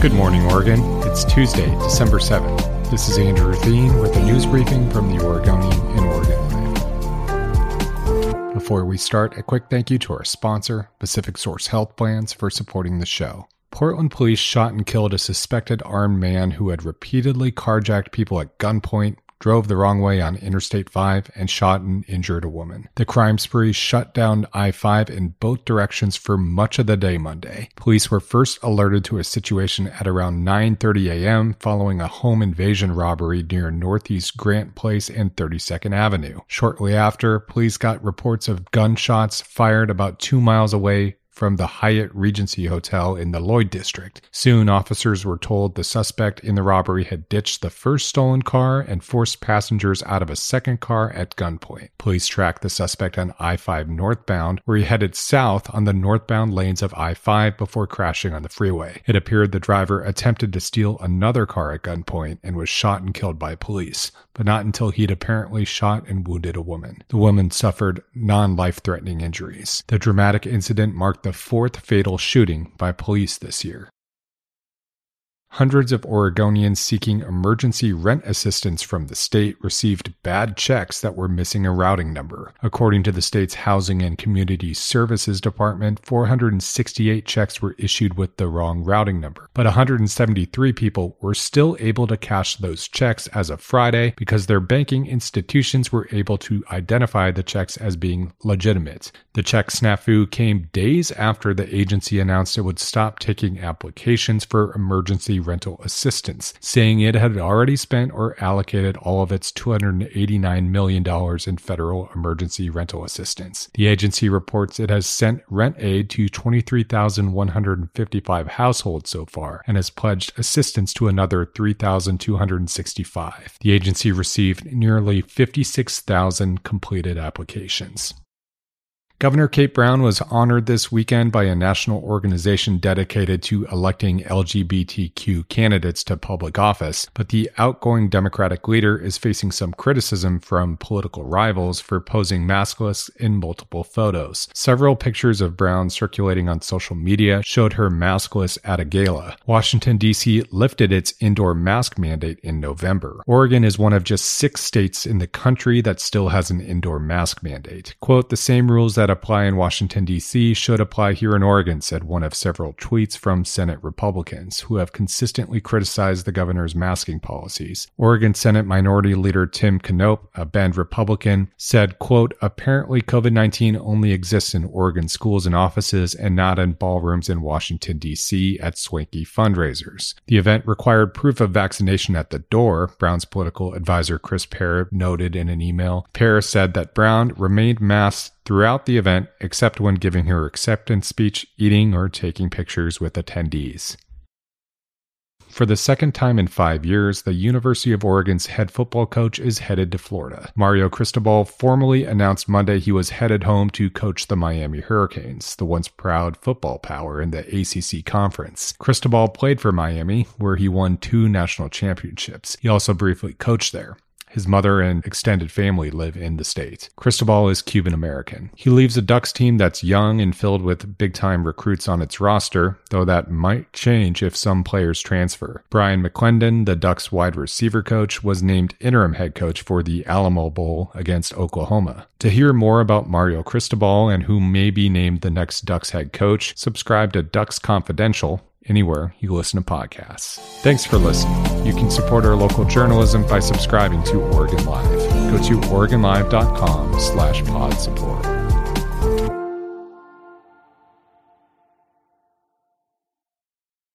Good morning, Oregon. It's Tuesday, December 7th. This is Andrew Theen with a news briefing from the Oregonian in Oregon Live. Before we start, a quick thank you to our sponsor, PacificSource Health Plans, for supporting the show. Portland police shot and killed a suspected armed man who had repeatedly carjacked people at gunpoint drove the wrong way on Interstate 5, and shot and injured a woman. The crime spree shut down I 5 in both directions for much of the day Monday. Police were first alerted to a situation at around 9:30 a.m. following a home invasion robbery near Northeast Grant Place and 32nd Avenue. Shortly after, police got reports of gunshots fired about 2 miles away from the Hyatt Regency Hotel in the Lloyd district. Soon, officers were told the suspect in the robbery had ditched the first stolen car and forced passengers out of a second car at gunpoint. Police tracked the suspect on I 5 northbound, where he headed south on the northbound lanes of I 5 before crashing on the freeway. It appeared the driver attempted to steal another car at gunpoint and was shot and killed by police, but not until he'd apparently shot and wounded a woman. The woman suffered non life threatening injuries. The dramatic incident marked the fourth fatal shooting by police this year. Hundreds of Oregonians seeking emergency rent assistance from the state received bad checks that were missing a routing number. According to the state's Housing and Community Services Department, 468 checks were issued with the wrong routing number, but 173 people were still able to cash those checks as of Friday because their banking institutions were able to identify the checks as being legitimate. The check snafu came days after the agency announced it would stop taking applications for emergency rental assistance, saying it had already spent or allocated all of its $289 million in federal emergency rental assistance. The agency reports it has sent rent aid to 23,155 households so far and has pledged assistance to another 3,265. The agency received nearly 56,000 completed applications. Governor Kate Brown was honored this weekend by a national organization dedicated to electing LGBTQ candidates to public office, but the outgoing Democratic leader is facing some criticism from political rivals for posing maskless in multiple photos. Several pictures of Brown circulating on social media showed her maskless at a gala. Washington, D.C. lifted its indoor mask mandate in November. Oregon is one of just six states in the country that still has an indoor mask mandate. Quote, the same rules that that apply in Washington, D.C. should apply here in Oregon, said one of several tweets from Senate Republicans who have consistently criticized the governor's masking policies. Oregon Senate Minority Leader Tim Knopp, a Bend Republican, said, quote, apparently COVID-19 only exists in Oregon schools and offices and not in ballrooms in Washington, D.C. at swanky fundraisers. The event required proof of vaccination at the door, Brown's political advisor Chris Perry noted in an email. Perry said that Brown remained masked throughout the event except when giving her acceptance speech, eating, or taking pictures with attendees. For the second time in five years, the University of Oregon's head football coach is headed to Florida. Mario Cristobal formally announced Monday he was headed home to coach the Miami Hurricanes, the once proud football power in the ACC conference. Cristobal played for Miami, where he won two national championships. He also briefly coached there. His mother and extended family live in the States. Cristobal is Cuban American. He leaves a Ducks team that's young and filled with big time recruits on its roster, though that might change if some players transfer. Bryan McClendon, the Ducks wide receiver coach, was named interim head coach for the Alamo Bowl against Oklahoma. To hear more about Mario Cristobal and who may be named the next Ducks head coach, subscribe to Ducks Confidential anywhere you listen to podcasts. Thanks for listening. You can support our local journalism by subscribing to Oregon Live. Go to OregonLive.com slash pod support.